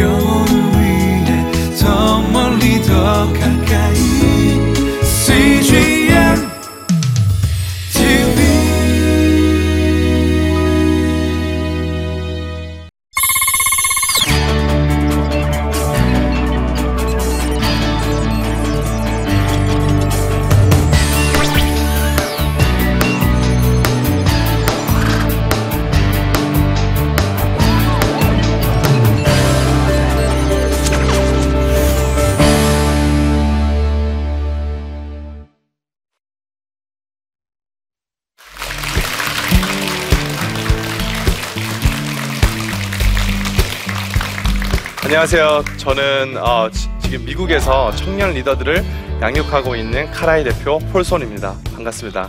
영 안녕하세요. 저는 어, 지, 지금 미국에서 청년 리더들을 양육하고 있는 카라이 대표 폴손입니다. 반갑습니다.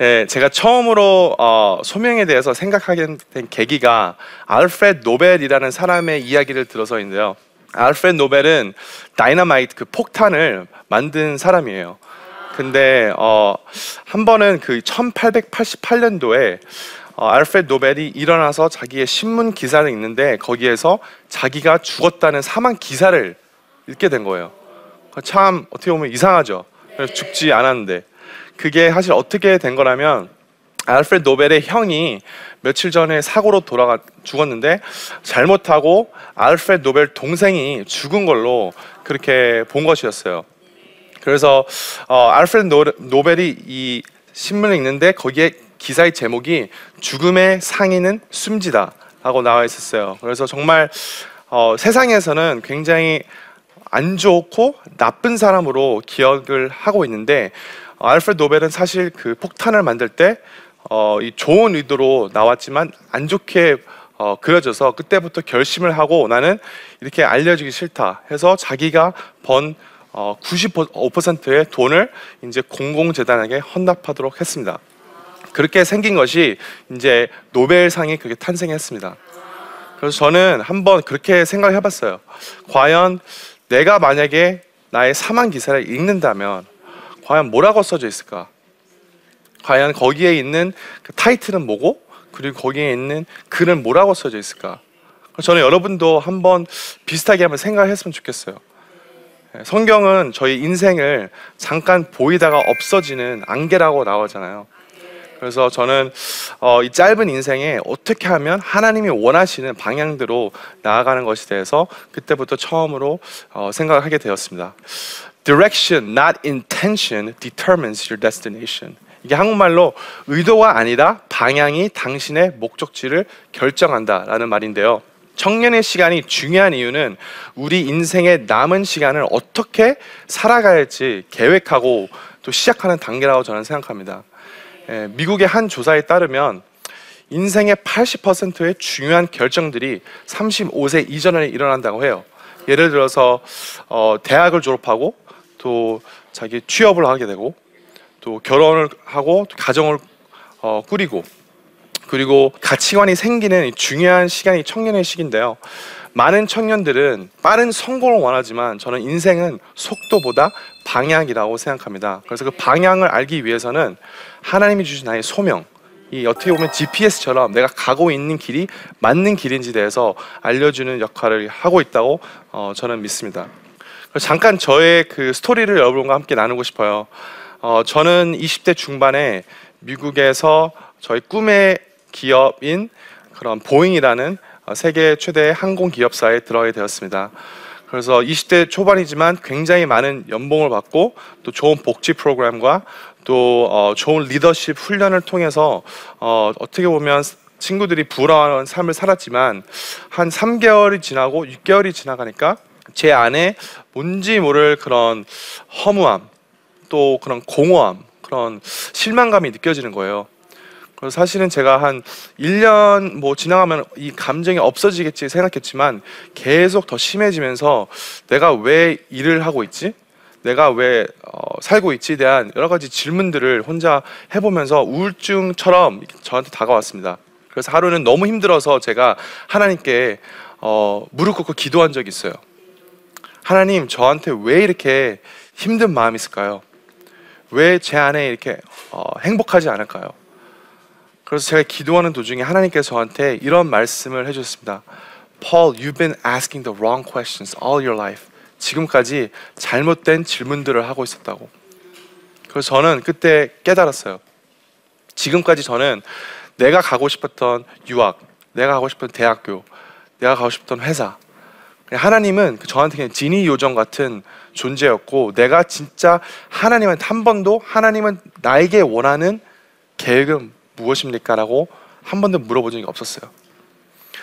네, 제가 처음으로 어, 소명에 대해서 생각하게 된 계기가 알프레드 노벨이라는 사람의 이야기를 들어서인데요. 알프레드 노벨은 다이너마이트 그 폭탄을 만든 사람이에요. 근데 어, 한 번은 그 1888년도에 어, 알프레드 노벨이 일어나서 자기의 신문 기사를 읽는데 거기에서 자기가 죽었다는 사망 기사를 읽게 된 거예요. 참 어떻게 보면 이상하죠. 죽지 않았는데 그게 사실 어떻게 된 거라면 알프레드 노벨의 형이 며칠 전에 사고로 돌아가 죽었는데 잘못하고 알프레드 노벨 동생이 죽은 걸로 그렇게 본 것이었어요. 그래서 어, 알프레드 노, 노벨이 이 신문을 읽는데 거기에 기사의 제목이 죽음의 상인은 숨지다라고 나와 있었어요. 그래서 정말 어, 세상에서는 굉장히 안 좋고 나쁜 사람으로 기억을 하고 있는데 어, 알프레드 노벨은 사실 그 폭탄을 만들 때 어, 이 좋은 의도로 나왔지만 안 좋게 어, 그려져서 그때부터 결심을 하고 나는 이렇게 알려지기 싫다 해서 자기가 번 어, 95%의 돈을 이제 공공재단에게 헌납하도록 했습니다. 그렇게 생긴 것이 이제 노벨상이 그렇게 탄생했습니다. 그래서 저는 한번 그렇게 생각을 해봤어요. 과연 내가 만약에 나의 사망 기사를 읽는다면 과연 뭐라고 써져 있을까? 과연 거기에 있는 그 타이틀은 뭐고 그리고 거기에 있는 글은 뭐라고 써져 있을까? 저는 여러분도 한번 비슷하게 한번 생각했으면 좋겠어요. 예, 성경은 저희 인생을 잠깐 보이다가 없어지는 안개라고 나오잖아요. 그래서 저는 어, 이 짧은 인생에 어떻게 하면 하나님이 원하시는 방향대로 나아가는 것에 대해서 그때부터 처음으로 어, 생각을 하게 되었습니다. Direction, not intention, determines your destination. 이게 한국말로 의도가 아니라 방향이 당신의 목적지를 결정한다라는 말인데요. 청년의 시간이 중요한 이유는 우리 인생의 남은 시간을 어떻게 살아가야 할지 계획하고 또 시작하는 단계라고 저는 생각합니다. 예, 미국의 한 조사에 따르면 인생의 80%의 중요한 결정들이 35세 이전에 일어난다고 해요. 예를 들어서 어, 대학을 졸업하고 또 자기 취업을 하게 되고 또 결혼을 하고 또 가정을 어, 꾸리고 그리고 가치관이 생기는 이 중요한 시간이 청년의 시기인데요. 많은 청년들은 빠른 성공을 원하지만 저는 인생은 속도보다 방향이라고 생각합니다. 그래서 그 방향을 알기 위해서는 하나님이 주신 나의 소명, 이 어떻게 보면 GPS처럼 내가 가고 있는 길이 맞는 길인지 대해서 알려주는 역할을 하고 있다고 어, 저는 믿습니다. 잠깐 저의 그 스토리를 여러분과 함께 나누고 싶어요. 어, 저는 20대 중반에 미국에서 저희 꿈의 기업인 그런 보잉이라는 어, 세계 최대 항공 기업사에 들어가게 되었습니다. 그래서 20대 초반이지만 굉장히 많은 연봉을 받고 또 좋은 복지 프로그램과 또 어, 좋은 리더십 훈련을 통해서 어, 어떻게 보면 친구들이 부러워하는 삶을 살았지만 한 3개월이 지나고 6개월이 지나가니까 제 안에 뭔지 모를 그런 허무함 또 그런 공허함 그런 실망감이 느껴지는 거예요. 그래서 사실은 제가 한 1년 뭐 지나가면 이 감정이 없어지겠지 생각했지만 계속 더 심해지면서 내가 왜 일을 하고 있지? 내가 왜 어, 살고 있지에 대한 여러 가지 질문들을 혼자 해보면서 우울증처럼 저한테 다가왔습니다. 그래서 하루는 너무 힘들어서 제가 하나님께 어, 무릎 꿇고 기도한 적이 있어요. 하나님, 저한테 왜 이렇게 힘든 마음이 있을까요? 왜 제 안에 이렇게 어, 행복하지 않을까요? 그래서 제가 기도하는 도중에 하나님께서 저한테 이런 말씀을 해주셨습니다. Paul, you've been asking the wrong questions all your life. 지금까지 잘못된 질문들을 하고 있었다고. 그래서 저는 그때 깨달았어요. 지금까지 저는 내가 가고 싶었던 유학, 내가 가고 싶은 대학교, 내가 가고 싶던 회사. 하나님은 저한테 그냥 지니 요정 같은 존재였고, 내가 진짜 하나님한테 한 번도 하나님은 나에게 원하는 계획은 무엇입니까? 라고 한 번도 물어본 적이 없었어요.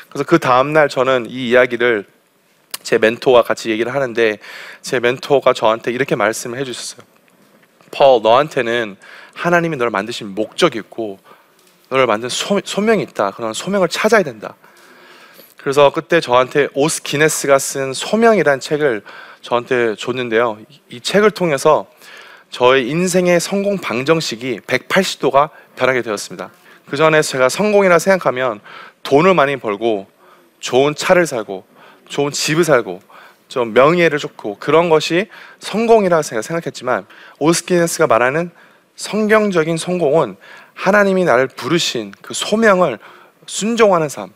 그래서 그 다음 날 저는 이 이야기를 제 멘토와 같이 얘기를 하는데 제 멘토가 저한테 이렇게 말씀을 해주셨어요. 펄, 너한테는 하나님이 너를 만드신 목적이 있고 너를 만든 소, 소명이 있다. 그런 소명을 찾아야 된다. 그래서 그때 저한테 오스 기네스가 쓴 소명이라는 책을 저한테 줬는데요. 이, 이 책을 통해서 저의 인생의 성공 방정식이 180도가 변하게 되었습니다. 그 전에 제가 성공이라 생각하면 돈을 많이 벌고 좋은 차를 사고 좋은 집을 살고 좀 명예를 좋고 그런 것이 성공이라 제가 생각했지만 오스키네스가 말하는 성경적인 성공은 하나님이 나를 부르신 그 소명을 순종하는 삶.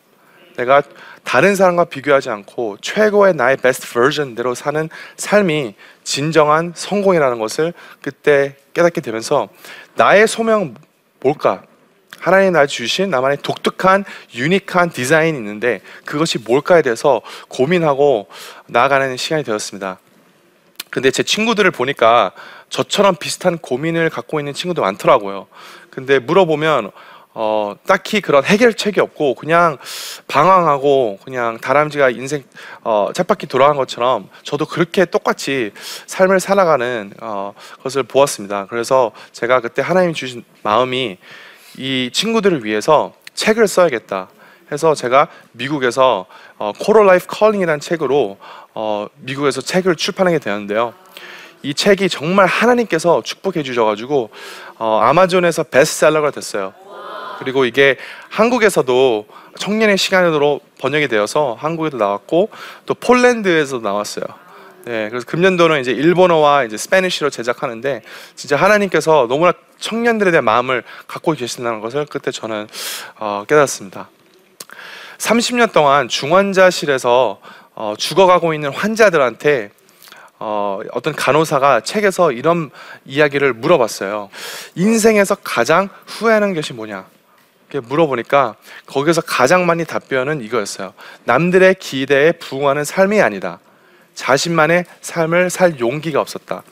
내가 다른 사람과 비교하지 않고 최고의 나의 베스트 버전대로 사는 삶이 진정한 성공이라는 것을 그때 깨닫게 되면서 나의 소명 뭘까? 하나님 나 주신 나만의 독특한 유니크한 디자인이 있는데 그것이 뭘까에 대해서 고민하고 나아가는 시간이 되었습니다. 근데 제 친구들을 보니까 저처럼 비슷한 고민을 갖고 있는 친구도 많더라고요. 근데 물어보면 어, 딱히 그런 해결책이 없고 그냥 방황하고 그냥 다람쥐가 인생 어, 쳇바퀴 돌아간 것처럼 저도 그렇게 똑같이 삶을 살아가는 어, 것을 보았습니다. 그래서 제가 그때 하나님 주신 마음이 이 친구들을 위해서 책을 써야겠다 해서 제가 미국에서 어, Quarter-Life Calling이라는 책으로 어, 미국에서 책을 출판하게 되었는데요. 이 책이 정말 하나님께서 축복해 주셔가지고 어, 아마존에서 베스트셀러가 됐어요. 그리고 이게 한국에서도 청년의 시간으로 번역이 되어서 한국에도 나왔고 또 폴란드에서 나왔어요. 네, 그래서 금년도는 이제 일본어와 이제 스페니쉬로 제작하는데 진짜 하나님께서 너무나 청년들에 대한 마음을 갖고 계신다는 것을 그때 저는 어, 깨닫습니다. 30년 동안 중환자실에서 어, 죽어가고 있는 환자들한테 어, 어떤 간호사가 책에서 이런 이야기를 물어봤어요. 인생에서 가장 후회하는 것이 뭐냐? 물어보니까 거기서 가장 많이 답변은 이거였어요. 남들의 기대에 부응하는 삶이 아니다. 자신만의 삶을 살 용기가 없었다.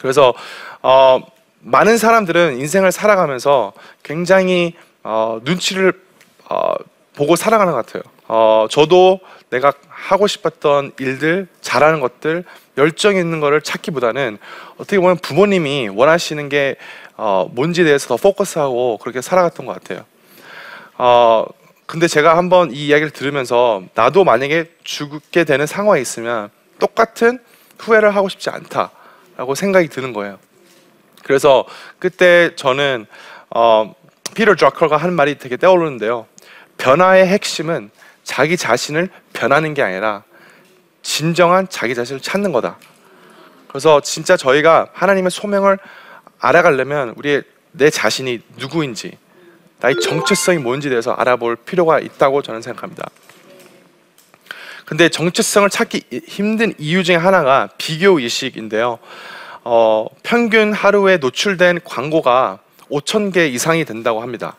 그래서 어, 많은 사람들은 인생을 살아가면서 굉장히 어, 눈치를 어, 보고 살아가는 것 같아요. 어, 저도 내가 하고 싶었던 일들, 잘하는 것들, 열정 있는 것을 찾기보다는 어떻게 보면 부모님이 원하시는 게 어, 뭔지에 대해서 더 포커스하고 그렇게 살아갔던 것 같아요. 어, 근데 제가 한번 이 이야기를 들으면서 나도 만약에 죽게 되는 상황에 있으면 똑같은 후회를 하고 싶지 않다라고 생각이 드는 거예요. 그래서 그때 저는 어, 피터 드라커가 하는 말이 되게 떠오르는데요. 변화의 핵심은 자기 자신을 변하는 게 아니라 진정한 자기 자신을 찾는 거다. 그래서 진짜 저희가 하나님의 소명을 알아가려면 우리의 내 자신이 누구인지 나의 정체성이 뭔지 대해서 알아볼 필요가 있다고 저는 생각합니다. 근데 정체성을 찾기 힘든 이유 중에 하나가 비교 의식인데요. 어, 평균 하루에 노출된 광고가 5천 개 이상이 된다고 합니다.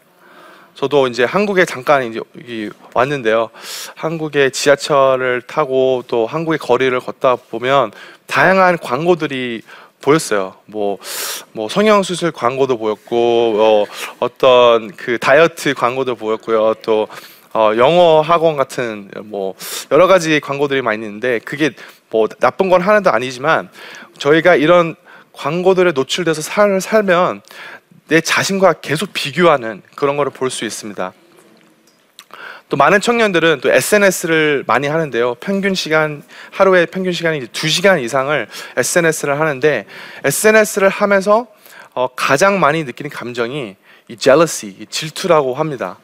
저도 이제 한국에 잠깐 이제 왔는데요. 한국의 지하철을 타고 또 한국의 거리를 걷다 보면 다양한 광고들이 보였어요. 뭐, 뭐 성형수술 광고도 보였고, 어, 어떤 그 다이어트 광고도 보였고요. 또 어, 영어 학원 같은 뭐 여러 가지 광고들이 많이 있는데 그게 뭐 나쁜 건 하나도 아니지만 저희가 이런 광고들에 노출돼서 삶을 살면 내 자신과 계속 비교하는 그런 거를 볼 수 있습니다. 또 많은 청년들은 또 SNS를 많이 하는데요. 평균 시간 하루에 평균 시간이 이제 2시간 이상을 SNS를 하는데 SNS를 하면서 어, 가장 많이 느끼는 감정이 이 jealousy, 이 질투라고 합니다.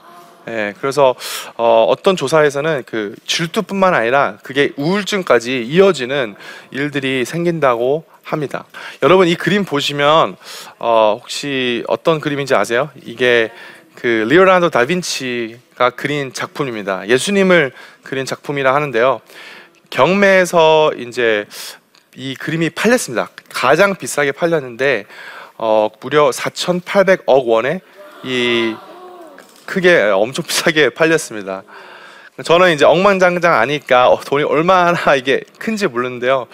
예, 그래서 어, 어떤 조사에서는 그 질투뿐만 아니라 그게 우울증까지 이어지는 일들이 생긴다고 합니다. 여러분 이 그림 보시면 어, 혹시 어떤 그림인지 아세요? 이게 그 리오나르도 다빈치가 그린 작품입니다. 예수님을 그린 작품이라 하는데요. 경매에서 이제 이 그림이 팔렸습니다. 가장 비싸게 팔렸는데 어, 무려 4,800억 원에 이 크게 엄청 비싸게 팔렸습니다. 저는 이제 억만장장 아니까 어, 돈이 얼마나 이게 큰지 모르는데요.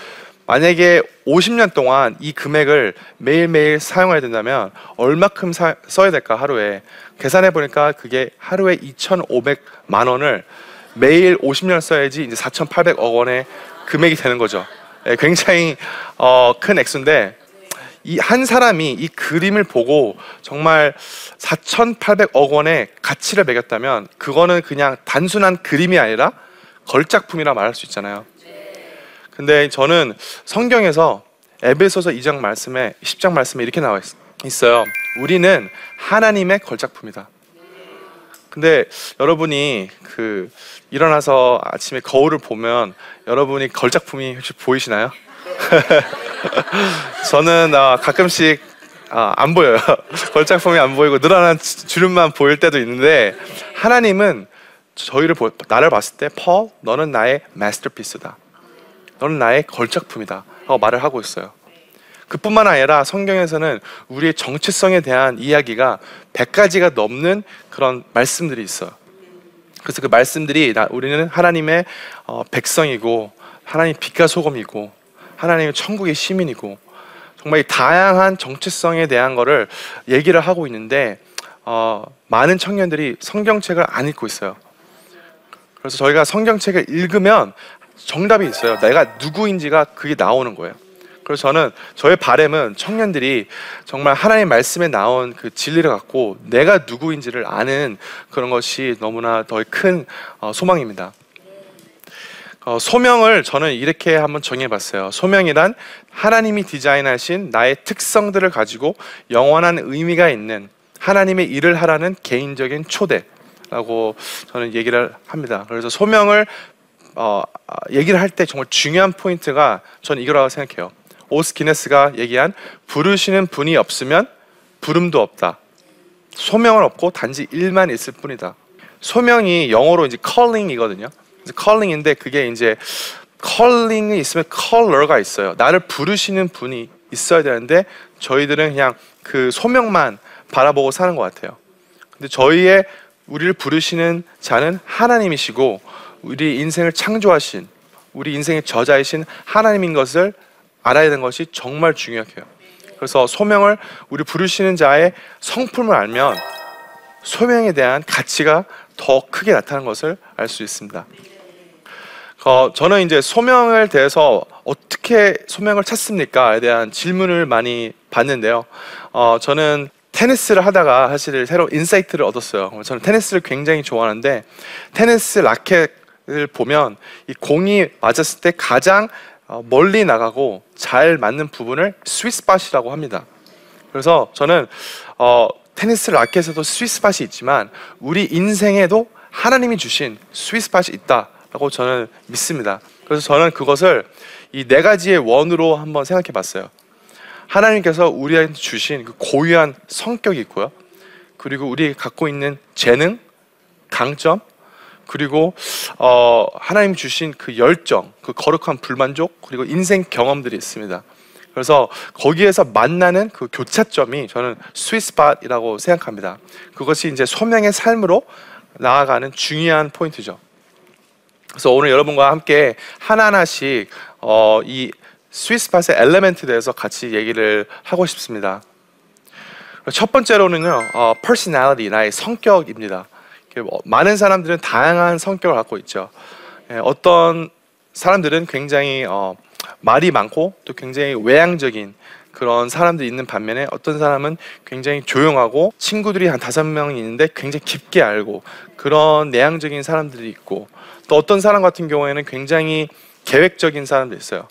만약에 50년 동안 이 금액을 매일매일 사용해야 된다면 얼마큼 사, 써야 될까 하루에 계산해 보니까 그게 하루에 2,500만 원을 매일 50년 써야지 이제 4,800억 원의 금액이 되는 거죠. 예, 굉장히 어, 큰 액수인데 이 한 사람이 이 그림을 보고 정말 4,800억 원의 가치를 매겼다면 그거는 그냥 단순한 그림이 아니라 걸작품이라 말할 수 있잖아요. 근데 저는 성경에서 에베소서 2장 말씀에 10장 말씀에 이렇게 나와 있- 있어요. 우리는 하나님의 걸작품이다. 근데 여러분이 그 일어나서 아침에 거울을 보면 여러분이 걸작품이 혹시 보이시나요? 저는 아, 가끔씩 아, 안 보여요. 걸작품이 안 보이고 늘어난 주- 주름만 보일 때도 있는데 하나님은 저희를 보, 나를 봤을 때 펄, 너는 나의 마스터피스다. 너는 나의 걸작품이다. 라고 말을 하고 있어요. 그뿐만 아니라 성경에서는 우리의 정체성에 대한 이야기가 100가지가 넘는 그런 말씀들이 있어요. 그래서 그 말씀들이 나- 우리는 하나님의 어, 백성이고 하나님 빛과 소금이고 하나님의 천국의 시민이고 정말 이 다양한 정체성에 대한 거를 얘기를 하고 있는데 어, 많은 청년들이 성경책을 안 읽고 있어요. 그래서 저희가 성경책을 읽으면 정답이 있어요. 내가 누구인지가 그게 나오는 거예요. 그래서 저는 저의 바램은 청년들이 정말 하나님 말씀에 나온 그 진리를 갖고 내가 누구인지를 아는 그런 것이 너무나 더큰 어, 소망입니다. 어, 소명을 저는 이렇게 한번 정해봤어요. 소명이란 하나님이 디자인하신 나의 특성들을 가지고 영원한 의미가 있는 하나님의 일을 하라는 개인적인 초대라고 저는 얘기를 합니다. 그래서 소명을 어, 아, 얘기를 할 때 정말 중요한 포인트가 저는 이거라고 생각해요. 오스 기네스가 얘기한 부르시는 분이 없으면 부름도 없다. 소명은 없고 단지 일만 있을 뿐이다. 소명이 영어로 이제 calling이거든요. Calling인데 그게 이제 calling이 있으면 caller가 있어요. 나를 부르시는 분이 있어야 되는데 저희들은 그냥 그 소명만 바라보고 사는 것 같아요. 근데 저희의 우리를 부르시는 자는 하나님이시고 우리 인생을 창조하신 우리 인생의 저자이신 하나님인 것을 알아야 되는 것이 정말 중요해요. 그래서 소명을 우리 부르시는 자의 성품을 알면 소명에 대한 가치가 더 크게 나타나는 것을 알 수 있습니다. 어, 저는 이제 소명을 대해서 어떻게 소명을 찾습니까에 대한 질문을 많이 받는데요. 어, 저는 테니스를 하다가 사실 새로 insight를 얻었어요. 저는 테니스를 굉장히 좋아하는데 테니스 라켓을 보면 이 공이 맞았을 때 가장 어, 멀리 나가고 잘 맞는 부분을 스위스팟이라고 합니다. 그래서 저는 어, 테니스 라켓에도 sweet spot이 있지만 우리 인생에도 하나님이 주신 스위스팟이 있다 라고 저는 믿습니다. 그래서 저는 그것을 이 네 가지의 원으로 한번 생각해 봤어요. 하나님께서 우리한테 주신 그 고유한 성격이 있고요. 그리고 우리 갖고 있는 재능, 강점, 그리고 어, 하나님 주신 그 열정, 그 거룩한 불만족, 그리고 인생 경험들이 있습니다. 그래서 거기에서 만나는 그 교차점이 저는 스위스팟이라고 생각합니다. 그것이 이제 소명의 삶으로 나아가는 중요한 포인트죠. 그래서 오늘 여러분과 함께 하나하나씩 어, 이 스위스팟의 엘레멘트에 대해서 같이 얘기를 하고 싶습니다. 첫 번째로는요, 어, personality, 나의 성격입니다. 뭐 많은 사람들은 다양한 성격을 갖고 있죠. 예, 어떤 사람들은 굉장히 어, 말이 많고 또 굉장히 외향적인 그런 사람들이 있는 반면에 어떤 사람은 굉장히 조용하고 친구들이 한 다섯 명 있는데 굉장히 깊게 알고 그런 내향적인 사람들이 있고 또 어떤 사람 같은 경우에는 굉장히 계획적인 사람도 있어요.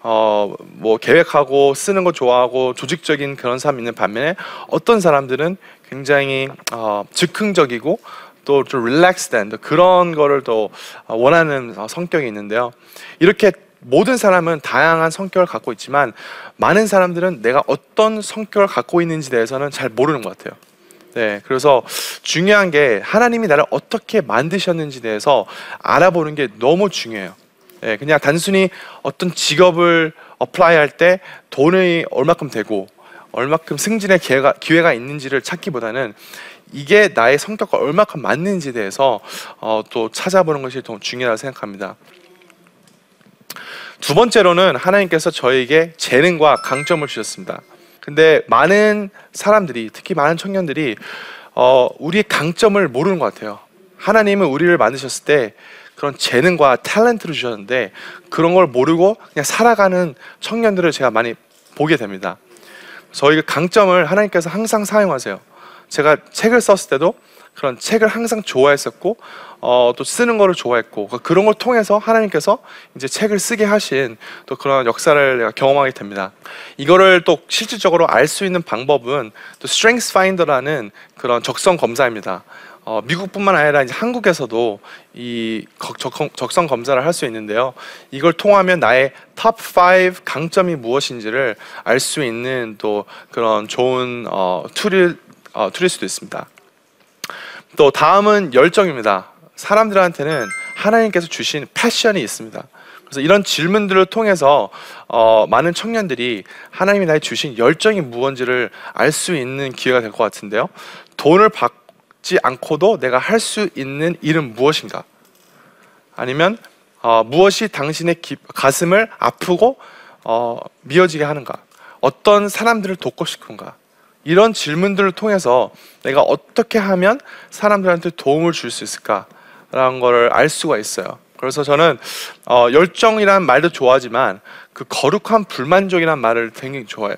어, 뭐 계획하고 쓰는 거 좋아하고 조직적인 그런 사람 있는 반면에 어떤 사람들은 굉장히 어, 즉흥적이고 또좀 릴렉스된 그런 거를 또 원하는 성격이 있는데요. 이렇게 모든 사람은 다양한 성격을 갖고 있지만 많은 사람들은 내가 어떤 성격을 갖고 있는지 대해서는 잘 모르는 것 같아요. 네, 그래서 중요한 게 하나님이 나를 어떻게 만드셨는지 대해서 알아보는 게 너무 중요해요. 네, 그냥 단순히 어떤 직업을 apply 할 때 돈이 얼마큼 되고 얼마큼 승진의 기회가, 기회가 있는지를 찾기보다는 이게 나의 성격과 얼마큼 맞는지에 대해서 어, 또 찾아보는 것이 더 중요하다고 생각합니다. 두 번째로는 하나님께서 저에게 재능과 강점을 주셨습니다. 근데 많은 사람들이 특히 많은 청년들이 어, 우리의 강점을 모르는 것 같아요. 하나님은 우리를 만드셨을 때 그런 재능과 탤런트를 주셨는데 그런 걸 모르고 그냥 살아가는 청년들을 제가 많이 보게 됩니다. 저희 강점을 하나님께서 항상 사용하세요. 제가 책을 썼을 때도 그런 책을 항상 좋아했었고 어, 또 쓰는 거를 좋아했고 그 그런 걸 통해서 하나님께서 이제 책을 쓰게 하신 또 그런 역사를 내가 경험하게 됩니다. 이거를 또 실질적으로 알 수 있는 방법은 또 Strengths Finder라는 그런 적성 검사입니다. 어, 미국뿐만 아니라 이제 한국에서도 이 적, 성 검사를 할 수 있는데요. 이걸 통하면 나의 top 5 강점이 무엇인지를 알 수 있는 또 그런 좋은 어, tool을 어, tool일 수도 있습니다. 또 다음은 열정입니다. 사람들한테는 하나님께서 주신 패션이 있습니다. 그래서 이런 질문들을 통해서 어, 많은 청년들이 하나님이 나에 주신 열정이 무언지를 알 수 있는 기회가 될 것 같은데요. 돈을 받지 않고도 내가 할 수 있는 일은 무엇인가? 아니면 어, 무엇이 당신의 기, 가슴을 아프고 어, 미어지게 하는가? 어떤 사람들을 돕고 싶은가? 이런 질문들을 통해서 내가 어떻게 하면 사람들한테 도움을 줄 수 있을까라는 것을 알 수가 있어요. 그래서 저는 어, 열정이란 말도 좋아하지만 그 거룩한 불만족이란 말을 굉장히 좋아해요.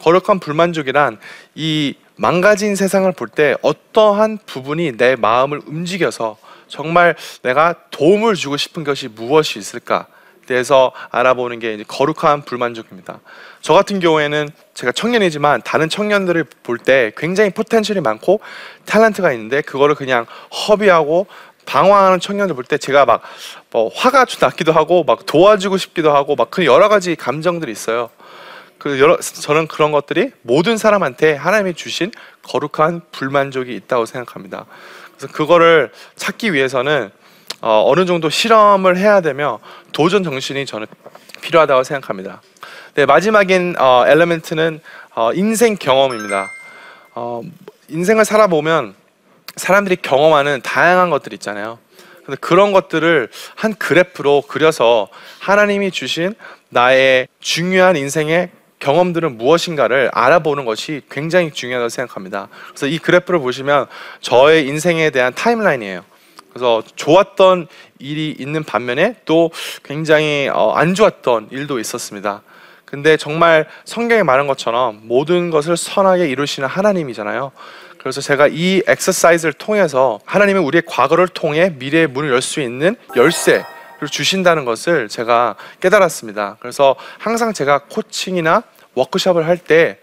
거룩한 불만족이란 이 망가진 세상을 볼 때 어떠한 부분이 내 마음을 움직여서 정말 내가 도움을 주고 싶은 것이 무엇이 있을까 대해서 알아보는 게 거룩한 불만족입니다. 저 같은 경우에는 제가 청년이지만 다른 청년들을 볼 때 굉장히 포텐셜이 많고 탤런트가 있는데 그거를 그냥 허비하고 방황하는 청년들 볼때 제가 막 뭐 화가 나기도 하고 막 도와주고 싶기도 하고 막 그 여러 가지 감정들이 있어요. 그 여러 저는 그런 것들이 모든 사람한테 하나님이 주신 거룩한 불만족이 있다고 생각합니다. 그래서 그거를 찾기 위해서는 어, 어느 정도 실험을 해야 되며 도전 정신이 저는 필요하다고 생각합니다. 네, 마지막인 어, 엘레멘트는 어, 인생 경험입니다. 어, 인생을 살아보면 사람들이 경험하는 다양한 것들 있잖아요. 근데 그런 것들을 한 그래프로 그려서 하나님이 주신 나의 중요한 인생의 경험들은 무엇인가를 알아보는 것이 굉장히 중요하다고 생각합니다. 그래서 이 그래프를 보시면 저의 인생에 대한 타임라인이에요. 그래서 좋았던 일이 있는 반면에 또 굉장히 어, 안 좋았던 일도 있었습니다. 근데 정말 성경에 말한 것처럼 모든 것을 선하게 이루시는 하나님이잖아요. 그래서 제가 이 엑서사이즈를 통해서 하나님은 우리의 과거를 통해 미래의 문을 열 수 있는 열쇠를 주신다는 것을 제가 깨달았습니다. 그래서 항상 제가 코칭이나 워크숍을 할 때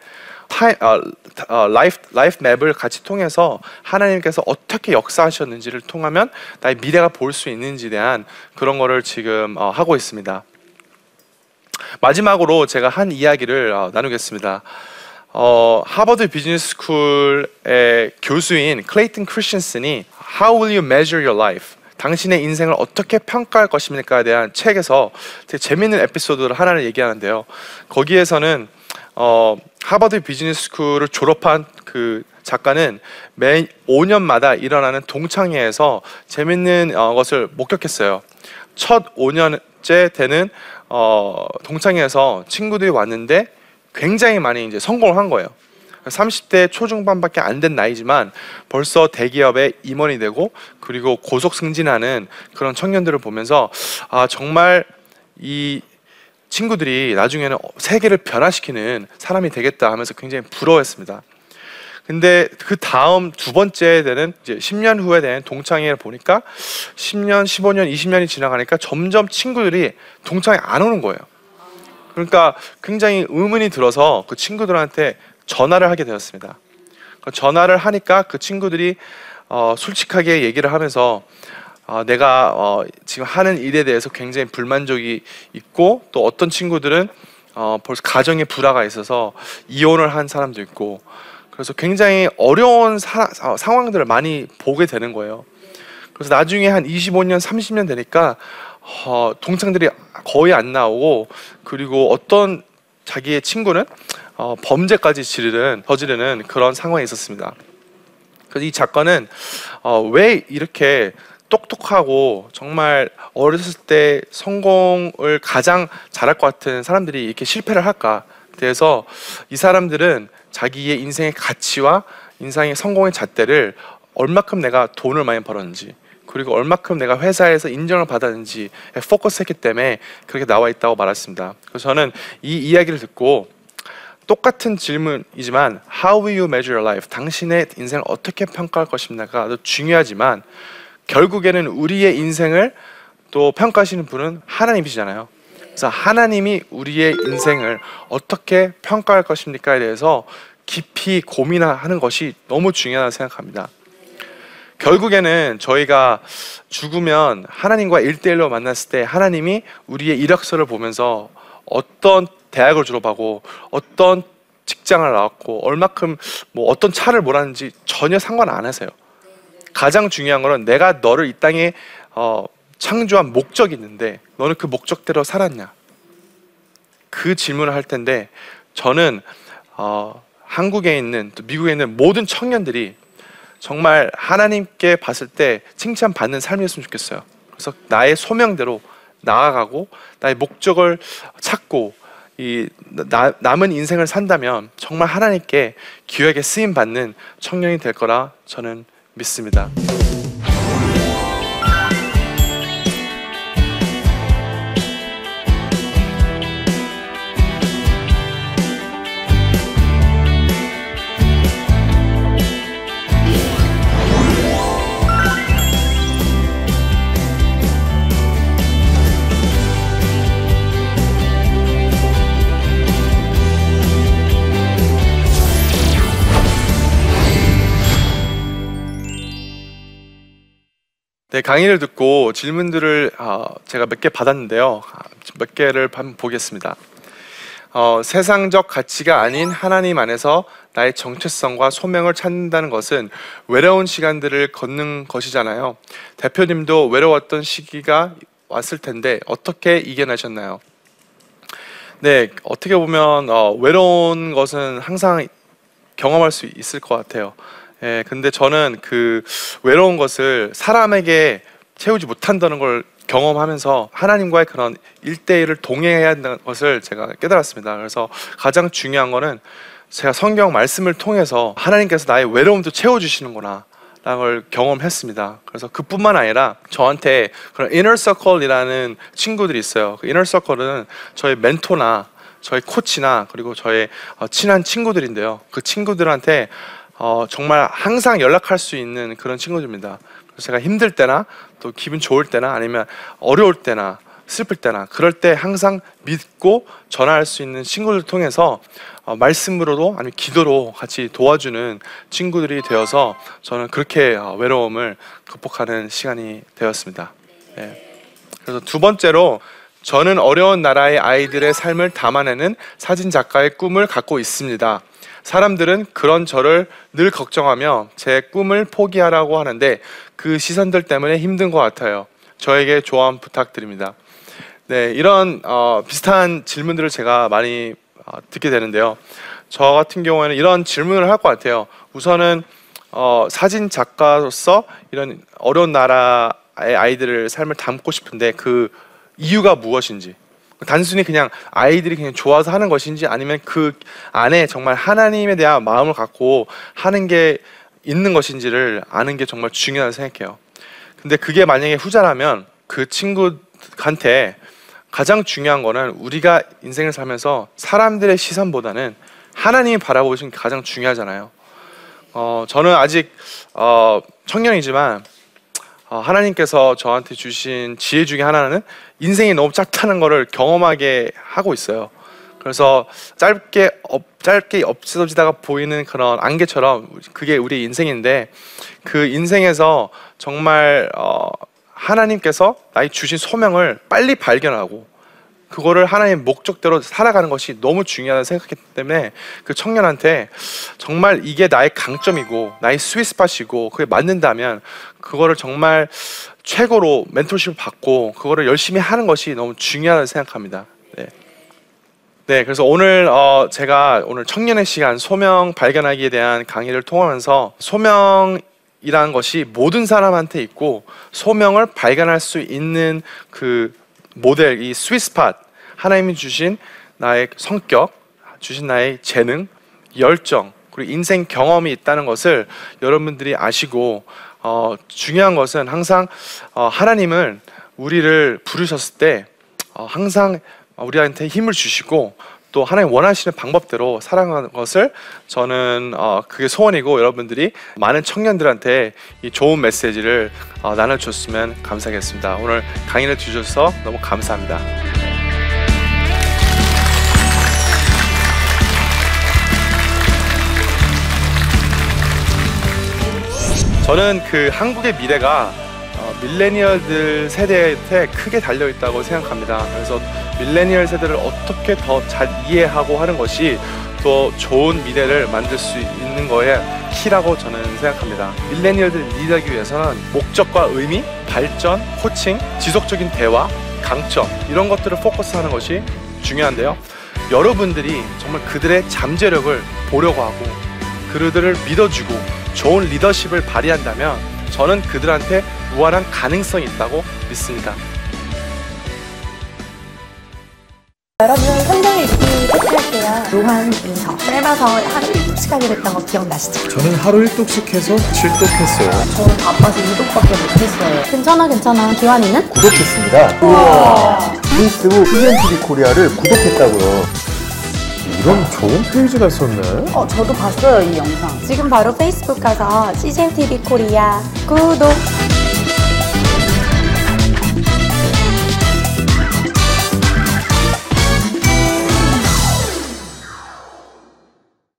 어, 어, life, life map을 같이 통해서 하나님께서 어떻게 역사하셨는지를 통하면 나의 미래가 볼 수 있는지에 대한 그런 거를 지금 어, 하고 있습니다. 마지막으로 제가 한 이야기를 어, 나누겠습니다. 어, 하버드 비즈니스 스쿨의 교수인 클레이튼 크리스천슨이 How will you measure your life? 당신의 인생을 어떻게 평가할 것입니까에 대한 책에서 되게 재밌는 에피소드를 하나를 얘기하는데요. 거기에서는 어, 하버드 비즈니스 스쿨을 졸업한 그 작가는 매 5년마다 일어나는 동창회에서 재밌는 어, 것을 목격했어요. 첫 5년째 되는 어, 동창회에서 친구들이 왔는데 굉장히 많이 이제 성공을 한 거예요. 30대 초중반밖에 안 된 나이지만 벌써 대기업의 임원이 되고 그리고 고속 승진하는 그런 청년들을 보면서 아 정말 이 친구들이 나중에는 세계를 변화시키는 사람이 되겠다 하면서 굉장히 부러워했습니다. 근데 그 다음 두 번째 되는 이제 10년 후에 되는 동창회를 보니까 10년, 15년, 20년이 지나가니까 점점 친구들이 동창회 안 오는 거예요. 그러니까 굉장히 의문이 들어서 그 친구들한테 전화를 하게 되었습니다. 그 전화를 하니까 그 친구들이 어, 솔직하게 얘기를 하면서 어, 내가 어, 지금 하는 일에 대해서 굉장히 불만족이 있고 또 어떤 친구들은 어, 벌써 가정에 불화가 있어서 이혼을 한 사람도 있고 그래서 굉장히 어려운 사, 어, 상황들을 많이 보게 되는 거예요. 그래서 나중에 한 25년, 30년 되니까 어, 동창들이 거의 안 나오고 그리고 어떤 자기의 친구는 어, 범죄까지 지르는 저지르는 그런 상황이 있었습니다. 그래서 이 작가는 어, 왜 이렇게 똑똑하고 정말 어렸을 때 성공을 가장 잘할 것 같은 사람들이 이렇게 실패를 할까? 그래서 이 사람들은 자기의 인생의 가치와 인생의 성공의 잣대를 얼마큼 내가 돈을 많이 벌었는지 그리고 얼마큼 내가 회사에서 인정을 받았는지 포커스했기 때문에 그렇게 나와 있다고 말했습니다. 그래서 저는 이 이야기를 듣고 똑같은 질문이지만 How will you measure your life? 당신의 인생을 어떻게 평가할 것입니까? 중요하지만 결국에는 우리의 인생을 또 평가하시는 분은 하나님이시잖아요. 그래서 하나님이 우리의 인생을 어떻게 평가할 것입니까에 대해서 깊이 고민하는 것이 너무 중요하다고 생각합니다. 결국에는 저희가 죽으면 하나님과 일대일로 만났을 때 하나님이 우리의 이력서를 보면서 어떤 대학을 졸업하고 어떤 직장을 나왔고 얼마큼 뭐 어떤 차를 몰았는지 전혀 상관 안 하세요. 가장 중요한 거는 내가 너를 이 땅에 어, 창조한 목적이 있는데 너는 그 목적대로 살았냐? 그 질문을 할 텐데 저는 어, 한국에 있는 또 미국에 있는 모든 청년들이 정말 하나님께 봤을 때 칭찬받는 삶이었으면 좋겠어요. 그래서 나의 소명대로 나아가고 나의 목적을 찾고 이 나, 남은 인생을 산다면 정말 하나님께 귀하게 쓰임 받는 청년이 될 거라 저는 믿습니다. 네, 강의를 듣고 질문들을 어, 제가 몇 개 받았는데요. 아, 몇 개를 한번 보겠습니다. 어, 세상적 가치가 아닌 하나님 안에서 나의 정체성과 소명을 찾는다는 것은 외로운 시간들을 걷는 것이잖아요. 대표님도 외로웠던 시기가 왔을 텐데 어떻게 이겨내셨나요? 네, 어떻게 보면 어, 외로운 것은 항상 경험할 수 있을 것 같아요. 예, 근데 저는 그 외로운 것을 사람에게 채우지 못한다는 걸 경험하면서 하나님과의 그런 일대일을 동행해야 한다는 것을 제가 깨달았습니다. 그래서 가장 중요한 거는 제가 성경 말씀을 통해서 하나님께서 나의 외로움도 채워주시는구나. 라는 걸 경험했습니다. 그래서 그뿐만 아니라 저한테 그런 이너서클이라는 친구들이 있어요. 그 이너서클은 저의 멘토나 저의 코치나 그리고 저의 어, 친한 친구들인데요. 그 친구들한테 어, 정말 항상 연락할 수 있는 그런 친구들입니다. 제가 힘들 때나 또 기분 좋을 때나 아니면 어려울 때나 슬플 때나 그럴 때 항상 믿고 전화할 수 있는 친구들 통해서 어, 말씀으로도 아니면 기도로 같이 도와주는 친구들이 되어서 저는 그렇게 어, 외로움을 극복하는 시간이 되었습니다. 네. 그래서 두 번째로 저는 어려운 나라의 아이들의 삶을 담아내는 사진 작가의 꿈을 갖고 있습니다. 사람들은 그런 저를 늘 걱정하며 제 꿈을 포기하라고 하는데 그 시선들 때문에 힘든 것 같아요. 저에게 조언 부탁드립니다. 네, 이런 어, 비슷한 질문들을 제가 많이 어, 듣게 되는데요. 저 같은 경우에는 이런 질문을 할 것 같아요. 우선은 어, 사진 작가로서 이런 어려운 나라의 아이들을 삶을 담고 싶은데 그 이유가 무엇인지 단순히 그냥 아이들이 그냥 좋아서 하는 것인지 아니면 그 안에 정말 하나님에 대한 마음을 갖고 하는 게 있는 것인지를 아는 게 정말 중요하다고 생각해요. 근데 그게 만약에 후자라면 그 친구한테 가장 중요한 거는 우리가 인생을 살면서 사람들의 시선보다는 하나님이 바라보시는 게 가장 중요하잖아요. 어, 저는 아직 어, 청년이지만 어, 하나님께서 저한테 주신 지혜 중에 하나는 인생이 너무 짧다는 거를 경험하게 하고 있어요. 그래서 짧게 업, 짧게 없어지다가 보이는 그런 안개처럼 그게 우리 인생인데 그 인생에서 정말 어, 하나님께서 나의 주신 소명을 빨리 발견하고 그거를 하나님의 목적대로 살아가는 것이 너무 중요하다고 생각했기 때문에 그 청년한테 정말 이게 나의 강점이고 나의 스위스팟이고 그게 맞는다면 그거를 정말 최고로 멘토십을 받고 그거를 열심히 하는 것이 너무 중요하다고 생각합니다. 네. 네, 그래서 오늘 어, 제가 오늘 청년의 시간 소명 발견하기에 대한 강의를 통하면서 소명 이라는 것이 모든 사람한테 있고 소명을 발견할 수 있는 그 모델 이 스위스팟. 하나님이 주신 나의 성격, 주신 나의 재능, 열정 그리고 인생 경험이 있다는 것을 여러분들이 아시고 어, 중요한 것은 항상 어, 하나님은 우리를 부르셨을 때 어, 항상 우리한테 힘을 주시고 또 하나님 원하시는 방법대로 살아가는 것을 저는 어, 그게 소원이고 여러분들이 많은 청년들한테 이 좋은 메시지를 어, 나눠줬으면 감사하겠습니다. 오늘 강의를 주셔서 너무 감사합니다. 저는 그 한국의 미래가 어, 밀레니얼들 세대에 크게 달려 있다고 생각합니다. 그래서 밀레니얼 세대를 어떻게 더 잘 이해하고 하는 것이 더 좋은 미래를 만들 수 있는 거에 키라고 저는 생각합니다. 밀레니얼들 리드하기 위해서는 목적과 의미, 발전, 코칭, 지속적인 대화, 강점 이런 것들을 포커스하는 것이 중요한데요. 여러분들이 정말 그들의 잠재력을 보려고 하고 그들을 믿어주고 좋은 리더십을 발휘한다면 저는 그들한테 무한한 가능성이 있다고 믿습니다. 여러분 성경 읽기 테스트할게요. 요한일서 짧아서 하루 1독씩 하게 됐던 거 기억나시죠? 저는 하루 1독씩 해서 7독했어요. 저는 바빠서 이독밖에 못했어요. 괜찮아 괜찮아. 기환이는? 구독했습니다. 페이스북 ENTV 코리아를 구독했다고요. 이런 좋은 페이지가 있었네. 어 저도 봤어요 이 영상. 지금 바로 페이스북 가서 CJTV 코리아 구독.